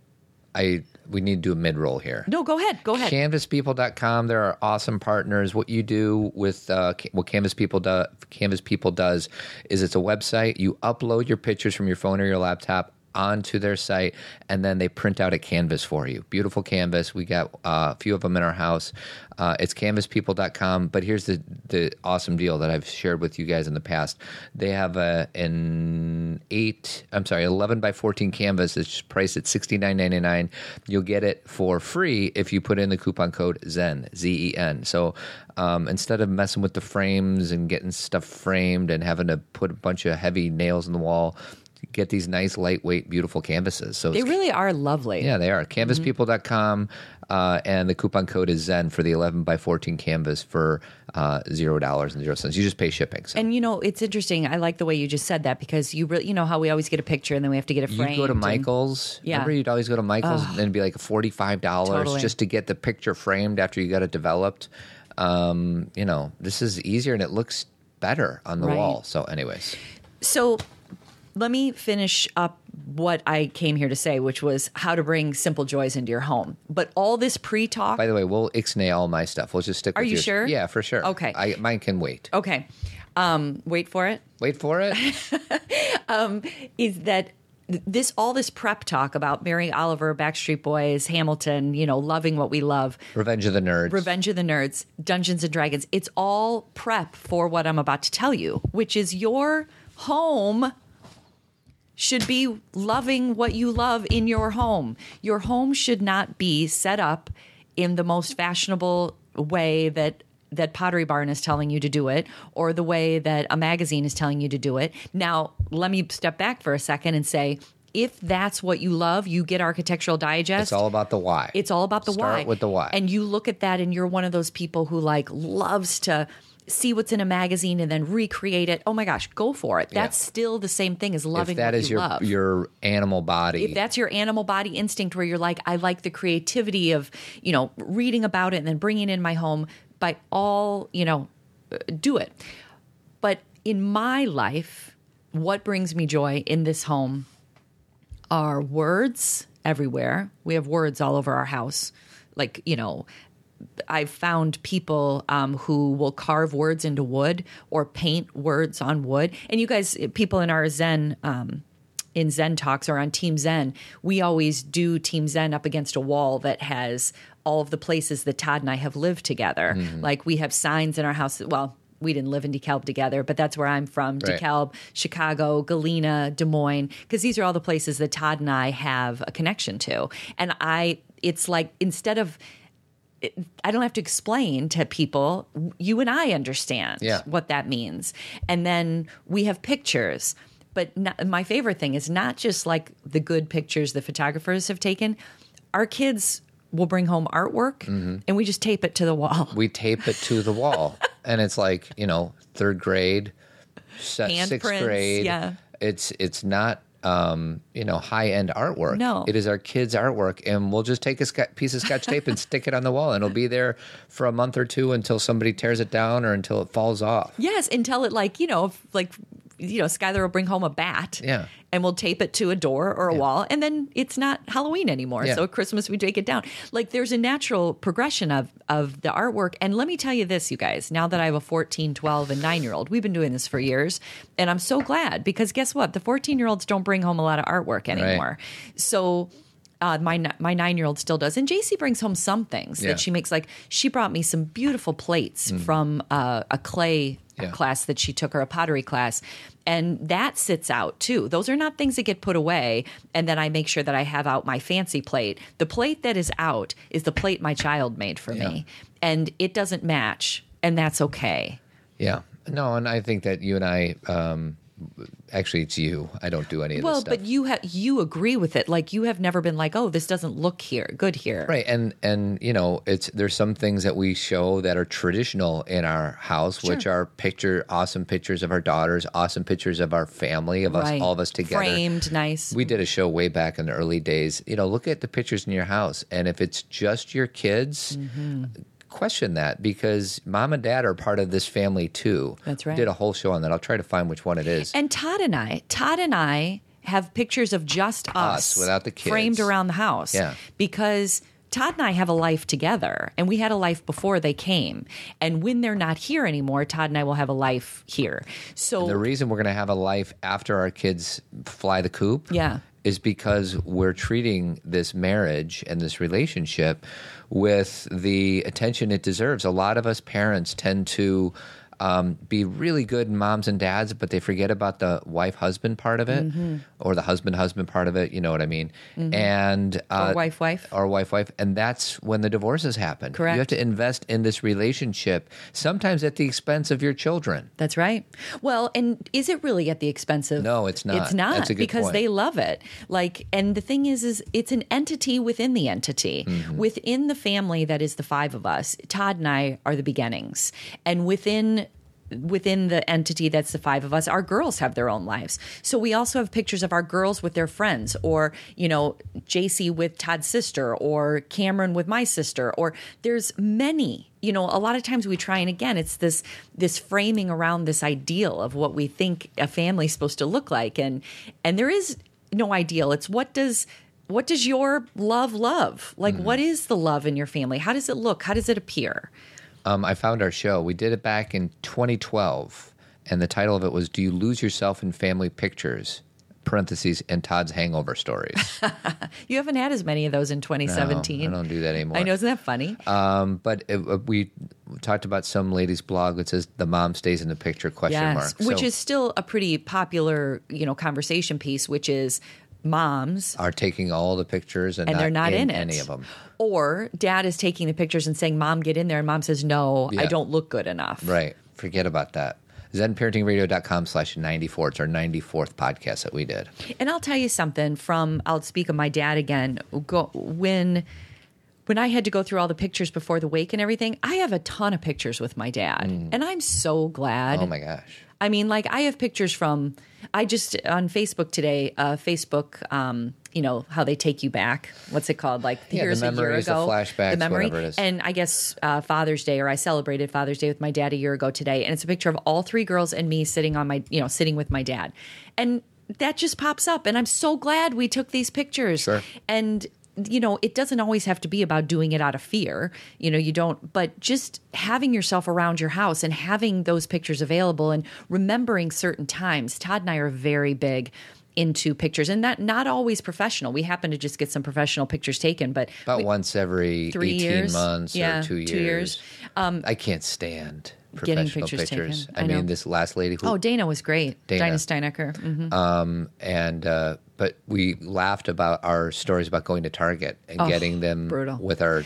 I we need to do a mid roll here. No, go ahead. Go ahead. canvaspeople.com there are awesome partners what you do with uh, what canvas people do canvas people does is it's a website you upload your pictures from your phone or your laptop onto their site and then they print out a canvas for you. Beautiful canvas. We got uh, a few of them in our house. Uh, it's canvaspeople.com but here's the, the awesome deal that i've shared with you guys in the past. They have a, an 8 i'm sorry 11 by 14 canvas it's priced at $69.99 you'll get it for free if you put in the coupon code zen z-e-n so um, instead of messing with the frames and getting stuff framed and having to put a bunch of heavy nails in the wall get these nice lightweight beautiful canvases so They really are lovely. yeah, they are. Canvaspeople.com, uh, and the coupon code is Zen for the 11 by 14 canvas for uh, $0 and 0 cents. You just pay shipping. So. And you know, it's interesting. I like the way you just said that because you really, you know, how we always get a picture and then we have to get it framed. You'd go to and- Michael's. Yeah. Remember, you'd always go to Michael's and it'd be like $45 Totally. just to get the picture framed after you got it developed. Um, you know, this is easier and it looks better on the Right. wall. So, anyways, So let me finish up what I came here to say, which was how to bring simple joys into your home. But all this pre-talk. by the way, we'll ixnay all my stuff. We'll just stick Are with you yours. sure? Yeah, for sure. Okay. I, mine can wait. okay, um, wait for it. Wait for it. *laughs* Is that this all this prep talk about Mary Oliver, Backstreet Boys, Hamilton? You know, loving what we love. Revenge of the Nerds. Revenge of the Nerds, Dungeons and Dragons. It's all prep for what I'm about to tell you, which is your home should be loving what you love in your home. Your home should not be set up in the most fashionable way that that Pottery Barn is telling you to do it or the way that a magazine is telling you to do it. Now, let me step back for a second and say if that's what you love, you get Architectural Digest. It's all about the why. It's all about the Start why. Start with the why. And you look at that and you're one of those people who like loves to see what's in a magazine and then recreate it. Oh my gosh, go for it. That's Yeah. still the same thing as loving if that is you your love. your animal body, if that's your animal body instinct where you're like I like the creativity of, you know, reading about it and then bringing it in my home by all, you know, uh, do it. But in my life, what brings me joy in this home are words everywhere. We have words all over our house. Like, you know, I've found people um, who will carve words into wood or paint words on wood. And you guys, people in our Zen, um, in Zen talks or on Team Zen, we always do Team Zen up against a wall that has all of the places that Todd and I have lived together. Like we have signs in our house. Well, we didn't live in DeKalb together, but that's where I'm from. Right. DeKalb, Chicago, Galena, Des Moines, because these are all the places that Todd and I have a connection to. And I, it's like instead of I don't have to explain to people. You and I understand Yeah. what that means. And then we have pictures. But not, my favorite thing is not just like the good pictures the photographers have taken. Our kids will bring home artwork mm-hmm. and we just tape it to the wall. we tape it to the wall *laughs* and it's like you know third grade sixth grade yeah. it's it's not um you know high end artwork No. it is our kids artwork and we'll just take a ske- piece of sketch tape and *laughs* stick it on the wall and it'll be there for a month or two until somebody tears it down or until it falls off Yes, until it like you know, like you know, Skylar will bring home a bat, Yeah. and we'll tape it to a door or a wall, and then it's not Halloween anymore. Yeah. So at Christmas we take it down. Like there's a natural progression of of the artwork. And let me tell you this, you guys. Now that I have a 14, 12, and nine year old, we've been doing this for years, and I'm so glad because guess what? The 14 year olds don't bring home a lot of artwork anymore. So. Uh, my my nine year old still does, and JC brings home some things Yeah. that she makes. Like she brought me some beautiful plates from uh, a clay Yeah. class that she took or a pottery class and that sits out too. Those are not things that get put away and then i make sure that i have out my fancy plate. The plate that is out is the plate my child made for me and it doesn't match and that's okay. Yeah. No and i think that you and i um actually it's you. I don't do any of well this stuff. but you have you agree with it. Like you have never been like oh this doesn't look here good here. Right, and and you know, it's there's some things that we show that are traditional in our house, which are picture, awesome pictures of our daughters, awesome pictures of our family, of us, all of us together. framed nice. We did a show way back in the early days. You know, look at the pictures in your house, and if it's just your kids, Mm-hmm. Question that because mom and dad are part of this family too. That's We right. did a whole show on that. I'll try to find which one it is. And Todd and I, Todd and I have pictures of just us, Us, without the kids. framed around the house. Yeah. Because Todd and I have a life together, and we had a life before they came. And when they're not here anymore, Todd and I will have a life here. So the reason we're going to have a life after our kids fly the coop Yeah. Is because we're treating this marriage and this relationship with the attention it deserves. A lot of us parents tend to um, be really good moms and dads, but they forget about the wife husband part of it Mm-hmm. or the husband husband part of it. You know what I mean? And uh, Or wife-wife. or wife wife, and that's when the divorces happen. Correct. You have to invest in this relationship, sometimes at the expense of your children. That's right. Well, and is it really at the expense of? No, it's not. It's not That's a good because point. they love it. Like, and the thing is, is it's an entity within the entity, Mm-hmm. within the family that is the five of us. Todd and I are the beginnings, and within within the entity that's the five of us our girls have their own lives. So we also have pictures of our girls with their friends or you know jc with todd's sister or cameron with my sister or there's many you know a lot of times we try and again it's this this framing around this ideal of what we think a family's supposed to look like. And and there is no ideal. It's what does what does your love love? Like mm-hmm. what is the love in your family? How does it look? How does it appear um, I found our show. We did it back in 2012, and the title of it was "Do You Lose Yourself in Family Pictures?" Parentheses and Todd's hangover stories. *laughs* you haven't had as many of those in 2017 I don't do that anymore. I know, isn't that funny? Um, but it, uh, we talked about some lady's blog that says the mom stays in the picture question yes, mark. which So is still a pretty popular, you know, conversation piece, which is moms are taking all the pictures and, and they're not in, it. any of them. Or dad is taking the pictures and saying, "Mom, get in there," and mom says, "No, I don't look good enough." Right. Forget about that. ZenParentingRadio.com slash 94. It's our 94th podcast that we did. And I'll tell you something from I'll speak of my dad again. Go, when when I had to go through all the pictures before the wake and everything, I have a ton of pictures with my dad, and I'm so glad. Mm. Oh my gosh. I mean, like I have pictures from I just on Facebook today. Uh, Facebook, um, you know how they take you back. What's it called? Like Yeah, the here's a year memories, the ago, flashbacks, memory. whatever it is. And I guess uh, Father's Day, or I celebrated Father's Day with my dad a year ago today, and it's a picture of all three girls and me sitting on my, you know, sitting with my dad, and that just pops up, and I'm so glad we took these pictures. Sure. And you know, it doesn't always have to be about doing it out of fear. You know, you don't, but just having yourself around your house and having those pictures available and remembering certain times. Todd and I are very big into pictures and that not always professional. We happen to just get some professional pictures taken, but About we- once every three 18 years, months yeah, or two years. two years. Um, I can't stand Getting pictures pictures. taken. I, I know. mean, this last lady who Oh, Dana was great. Dana. Dana, Steinecker. hmm um, and uh, but we laughed about our stories about going to Target and Oh, getting them brutal. with our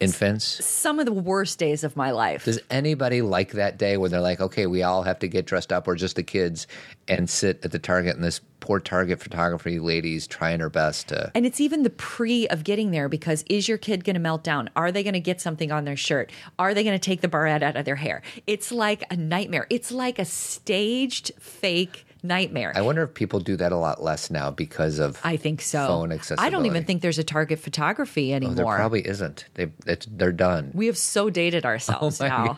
infants. Some of the worst days of my life. Does anybody like that day when they're like, okay, we all have to get dressed up, or just the kids, and sit at the Target and this poor Target photography lady's trying her best to. And it's even the pre of getting there because is your kid going to melt down? Are they going to get something on their shirt? Are they going to take the barrette out of their hair? It's like a nightmare. It's like a staged fake nightmare. I wonder if people do that a lot less now because of. I think so. Phone accessibility. I don't even think there's a Target photography anymore. Oh, there probably isn't. They it's, they're done. we have so dated ourselves *laughs* now.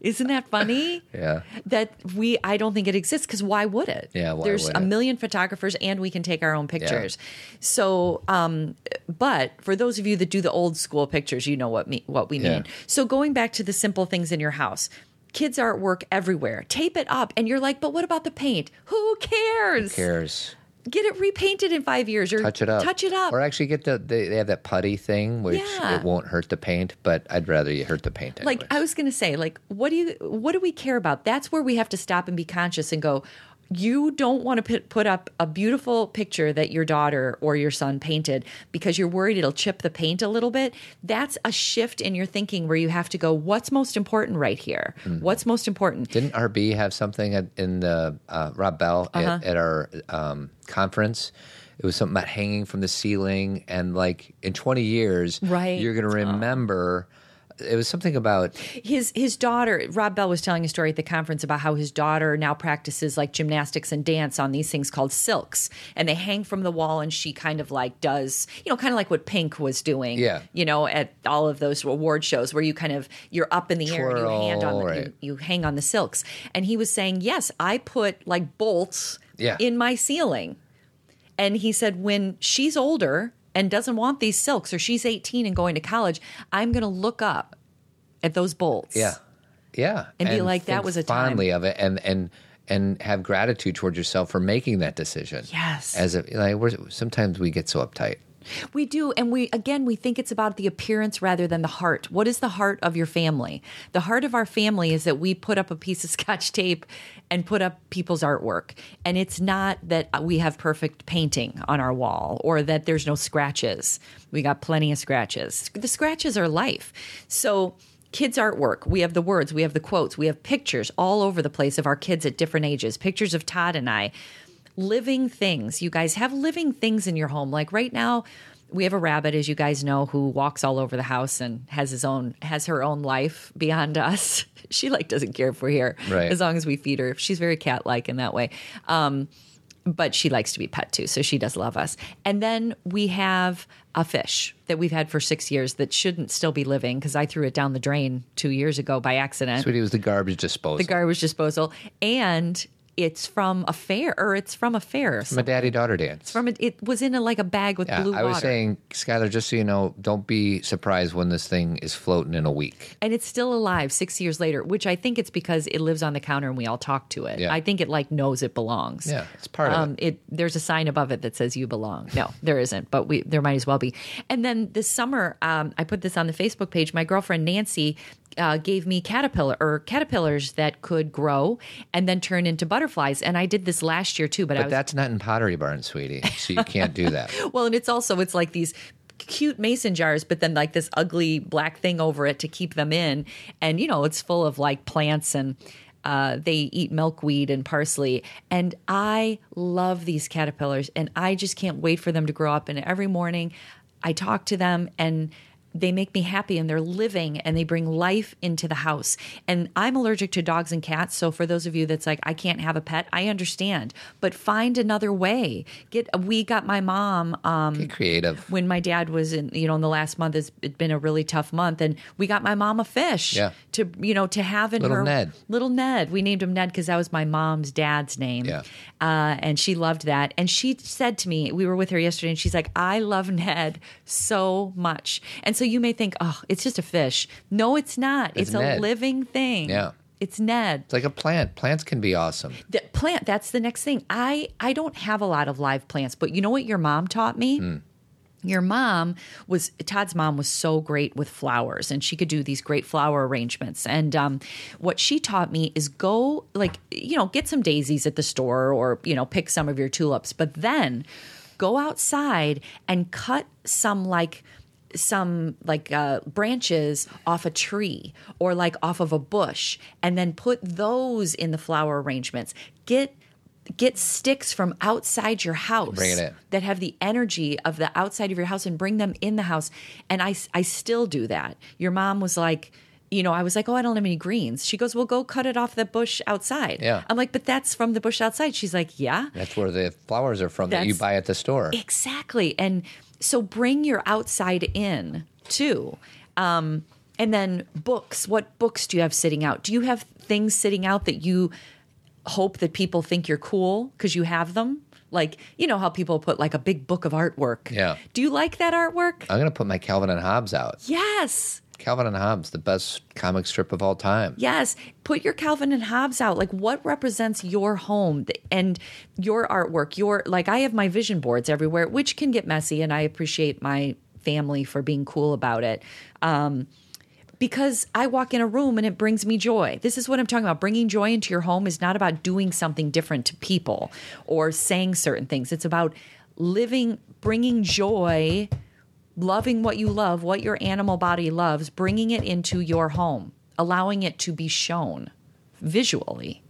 Isn't that funny? Oh *laughs* Yeah. That we, I don't think it exists because why would it? Yeah, There's a million photographers and we can take our own pictures. Yeah. So, um, but for those of you that do the old school pictures, you know what me what we Yeah. mean. So going back to the simple things in your house. Kids artwork everywhere. Tape it up, and you're like, but what about the paint? Who cares? Who Cares. Get it repainted in five years, or Touch it up. Touch it up. Or actually get the they, they have that putty thing, which Yeah. it won't hurt the paint, but I'd rather you hurt the paint. like. I was going to say, like, what do you, what do we care about? That's where we have to stop and be conscious and go. You don't want to put, up a beautiful picture that your daughter or your son painted because you're worried it'll chip the paint a little bit. That's a shift in your thinking where you have to go, what's most important right here? Mm-hmm. What's most important? Didn't RB have something in the uh, Rob Bell Uh-huh. at, at our um, conference? It was something about hanging from the ceiling, and like in 20 years, Right. you're going to remember. It was something about his his daughter Rob Bell was telling a story at the conference about how his daughter now practices like gymnastics and dance on these things called silks and they hang from the wall and she kind of like does you know kind of like what Pink was doing Yeah. you know at all of those award shows where you kind of you're up in the air and you hand on the, right. you, you hang on the silks and he was saying yes I put like bolts Yeah. in my ceiling and he said, when she's older and doesn't want these silks, or she's 18 and going to college, I'm going to look up at those bolts. yeah, yeah, And be like, that was a time. fondly of it, and and and have gratitude towards yourself for making that decision. Yes. as a like we're, sometimes we get so uptight. We do. And we, again, we think it's about the appearance rather than the heart. What is the heart of your family? The heart of our family is that we put up a piece of *laughs* scotch tape and put up people's artwork. And it's not that we have perfect painting on our wall or that there's no scratches. We got plenty of scratches. The scratches are life. So, kids' artwork, we have the words, we have the quotes, we have pictures all over the place of our kids at different ages, pictures of Todd and I living things. You guys have living things in your home. Like right now, we have a rabbit, as you guys know, who walks all over the house and has his own has her own life beyond us. *laughs* She like doesn't care if we're here, Right. as long as we feed her. She's very cat like in that way. Um, but she likes to be pet too, so she does love us. And then we have a fish that we've had for six years that shouldn't still be living because I threw it down the drain two years ago by accident Sweetie, it was the garbage disposal. the garbage disposal, and it's from a fair, or it's from a fair. from a daddy daughter dance. From it, it was in a, like a bag with yeah, blue I water. was saying, Skylar, just so you know, don't be surprised when this thing is floating in a week. and it's still alive six years later, which I think it's because it lives on the counter and we all talk to it. Yeah. I think it like knows it belongs. Yeah, it's part of um, it. There's a sign above it that says "You belong." No, there isn't, but we there might as well be. And then this summer, um, I put this on the Facebook page. My girlfriend Nancy uh, gave me caterpillar or caterpillars that could grow and then turn into butterflies, and I did this last year too. But, I But was that's not in Pottery Barn, sweetie. So you can't do that. *laughs* Well, and it's also it's like these cute mason jars, but then like this ugly black thing over it to keep them in, and you know it's full of like plants and. Uh, they eat milkweed and parsley, and I love these caterpillars, and I just can't wait for them to grow up. And every morning, I talk to them, and they make me happy and they're living and they bring life into the house. And I'm allergic to dogs and cats. So for those of you that's like, I can't have a pet, I understand. But find another way. Get we got my mom um Be creative. when my dad was in you know in the last month it's been a really tough month and we got my mom a fish Yeah. to you know to have in Little her Ned. little ned we named him ned because that was my mom's dad's name Yeah. uh, and she loved that and she said to me we were with her yesterday and she's like i love ned so much and so you may think oh it's just a fish no it's not It's it's, a Ned. living thing Yeah. it's ned It's like a plant. Plants can be awesome. the plant that's the next thing i i don't have a lot of live plants but you know what your mom taught me your mom was Todd's mom was so great with flowers and she could do these great flower arrangements. And um, what she taught me is go like, you know, get some daisies at the store or, you know, pick some of your tulips, but then go outside and cut some like some like uh, branches off a tree or like off of a bush and then put those in the flower arrangements. Get get sticks from outside your house Bring it in. that have the energy of the outside of your house and bring them in the house. And I, I still do that. Your mom was like, you know, I was like, oh, I don't have any greens. She goes, well, go cut it off the bush outside. Yeah. I'm like, but that's from the bush outside. She's like, yeah, That's where the flowers are from that you buy at the store. exactly. And so bring your outside in too. Um, and then books. What books do you have sitting out? Do you have things sitting out that you hope that people think you're cool because you have them? Like, you know how people put like a big book of artwork. Yeah. Do you like that artwork? I'm going to put my Calvin and Hobbes out. Yes. Calvin and Hobbes, the best comic strip of all time. Yes. Put your Calvin and Hobbes out. Like what represents your home and your artwork? Your like I have my vision boards everywhere, which can get messy and I appreciate my family for being cool about it. Um because I walk in a room and it brings me joy. This is what I'm talking about. Bringing joy into your home is not about doing something different to people or saying certain things. It's about living, bringing joy, loving what you love, what your animal body loves, bringing it into your home, allowing it to be shown visually.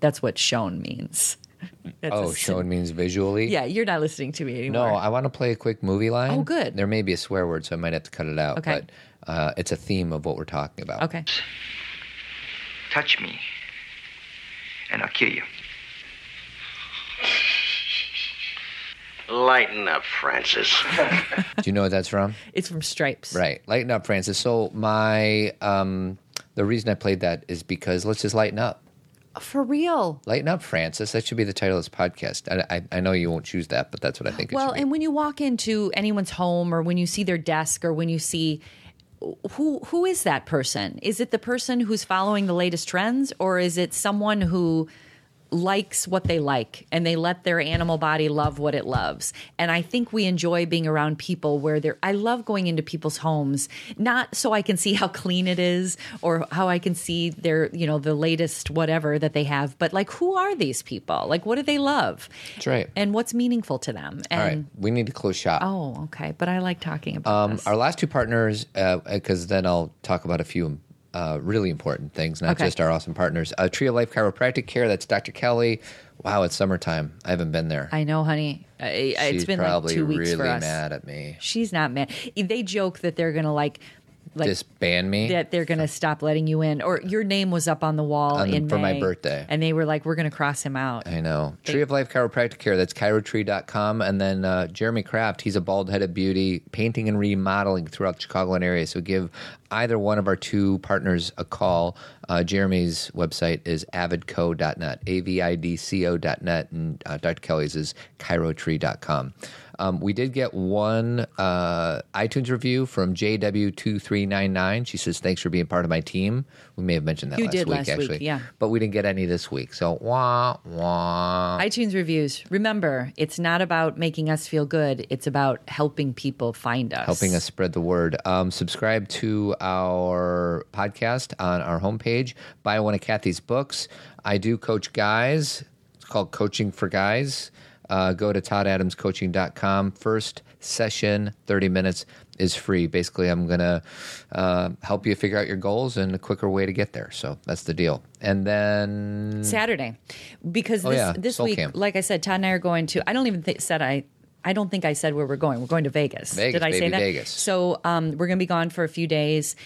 That's what shown means. *laughs* That's Oh, shown means visually? Yeah, you're not listening to me anymore. No. I want to play a quick movie line. Oh, good. There may be a swear word, so I might have to cut it out. Okay. But uh, it's a theme of what we're talking about. okay. Touch me, and I'll kill you. Lighten up, Francis. *laughs* Do you know what that's from? It's from Stripes. Right. Lighten up, Francis. So my um, the reason I played that is because let's just lighten up. For real. Lighten up, Francis. That should be the title of this podcast. I, I, I know you won't choose that, but that's what I think it Well, should be. and when you walk into anyone's home or when you see their desk or when you see who who is that person? Is it the person who's following the latest trends or is it someone who likes what they like and they let their animal body love what it loves. And I think we enjoy being around people where they're I love going into people's homes not so I can see how clean it is or how I can see their, you know, the latest whatever that they have, but like who are these people? Like what do they love? That's right. And what's meaningful to them? And All right. We need to close shop. Oh, okay. But I like talking about Um, this. our last two partners, because then I'll talk about a few uh, really important things, not Okay. just our awesome partners. Uh, Tree of Life Chiropractic Care, that's Dr. Kelly. Wow, it's summertime. I haven't been there. I know, honey. I, I- it's been like two weeks really for us. mad at me. She's not mad. They joke that they're gonna like, like Disband me? that they're gonna stop letting you in, or your name was up on the wall On the- in for my birthday. and they were like, "We're gonna cross him out." I know. Tree of Life Chiropractic Care, that's chirotree.com. And then uh, Jeremy Kraft, he's a bald headed beauty, painting and remodeling throughout the Chicagoland area. So give either one of our two partners a call. Uh, Jeremy's website is avidco.net, A V I D C O.net, and uh, Dr. Kelly's is chirotree.com. Um, we did get one uh, iTunes review from JW2399. She says, Thanks for being part of my team. We may have mentioned that You last did week, last week, actually. yeah. But we didn't get any this week. So, wah, wah. iTunes reviews. Remember, it's not about making us feel good. It's about helping people find us. helping us spread the word. Um, subscribe to our podcast on our homepage. Buy one of Cathy's books. I do coach guys. It's called Coaching for Guys. Uh, go to toddadamscoaching.com. First session, 30 minutes, is free. Basically, I'm going to uh, help you figure out your goals and a quicker way to get there. So that's the deal. And then Saturday, because Oh, this yeah, this week, Camp. like I said, Todd and I are going to. I don't even think said I. I don't think I said where we're going. We're going to Vegas. Vegas, Did I say that? Vegas. So um, we're going to be gone for a few days.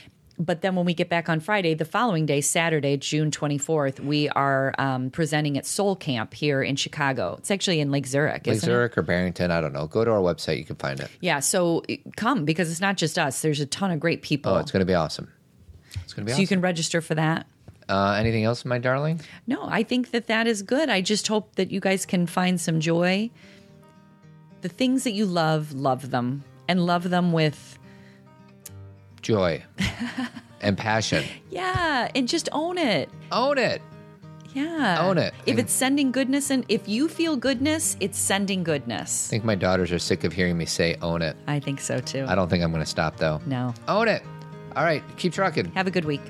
But then when we get back on Friday, the following day, Saturday, June 24th, we are um, presenting at Soul Camp here in Chicago. It's actually in Lake Zurich, Lake isn't it? Zurich or Barrington, I don't know. Go to our website. You can find it. Yeah, so come because it's not just us. There's a ton of great people. Oh, it's going to be awesome. It's going to be so awesome. you can register for that. uh, anything else, my darling? No, I think that that is good. I just hope that you guys can find some joy. The things that you love, love them and love them with, Joy and passion. *laughs* yeah, and just own it. Own it. Yeah. Own it. If it's sending goodness and if you feel goodness, it's sending goodness. I think my daughters are sick of hearing me say own it. I think so too. I don't think I'm going to stop though. No. Own it. All right, keep trucking. Have a good week.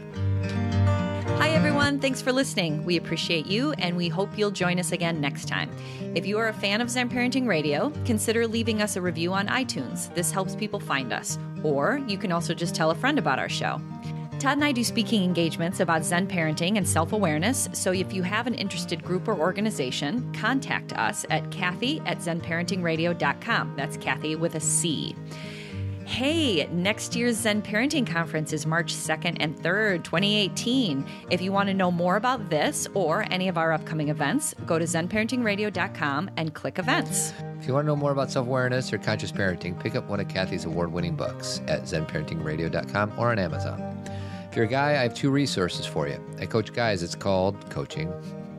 Hi, everyone. Thanks for listening. We appreciate you, and we hope you'll join us again next time. If you are a fan of Zen Parenting Radio, consider leaving us a review on iTunes. This helps people find us. Or you can also just tell a friend about our show. Todd and I do speaking engagements about Zen parenting and self awareness. So if you have an interested group or organization, contact us at Cathy at ZenParentingRadio.com. That's Cathy with a C. Hey, next year's Zen Parenting Conference is March 2nd and 3rd, 2018. If you want to know more about this or any of our upcoming events, go to zenparentingradio.com and click events. If you want to know more about self awareness or conscious parenting, pick up one of Cathy's award winning books at zenparentingradio.com or on Amazon. If you're a guy, I have two resources for you. I coach guys, it's called Coaching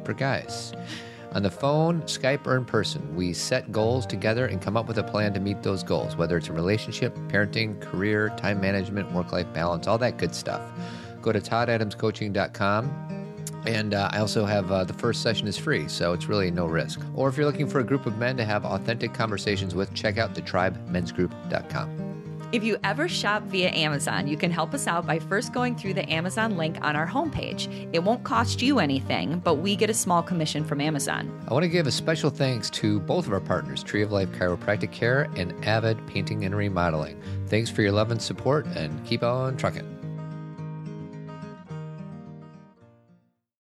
for Guys. On the phone, Skype, or in person, we set goals together and come up with a plan to meet those goals, whether it's a relationship, parenting, career, time management, work life balance, all that good stuff. Go to toddadamscoaching.com and uh, I also have uh, the first session is free, so it's really no risk. Or if you're looking for a group of men to have authentic conversations with, check out thetribemensgroup.com. If you ever shop via Amazon, you can help us out by first going through the Amazon link on our homepage. It won't cost you anything, but we get a small commission from Amazon. I want to give a special thanks to both of our partners, Tree of Life Chiropractic Care and Avid Painting and Remodeling. Thanks for your love and support, and keep on trucking.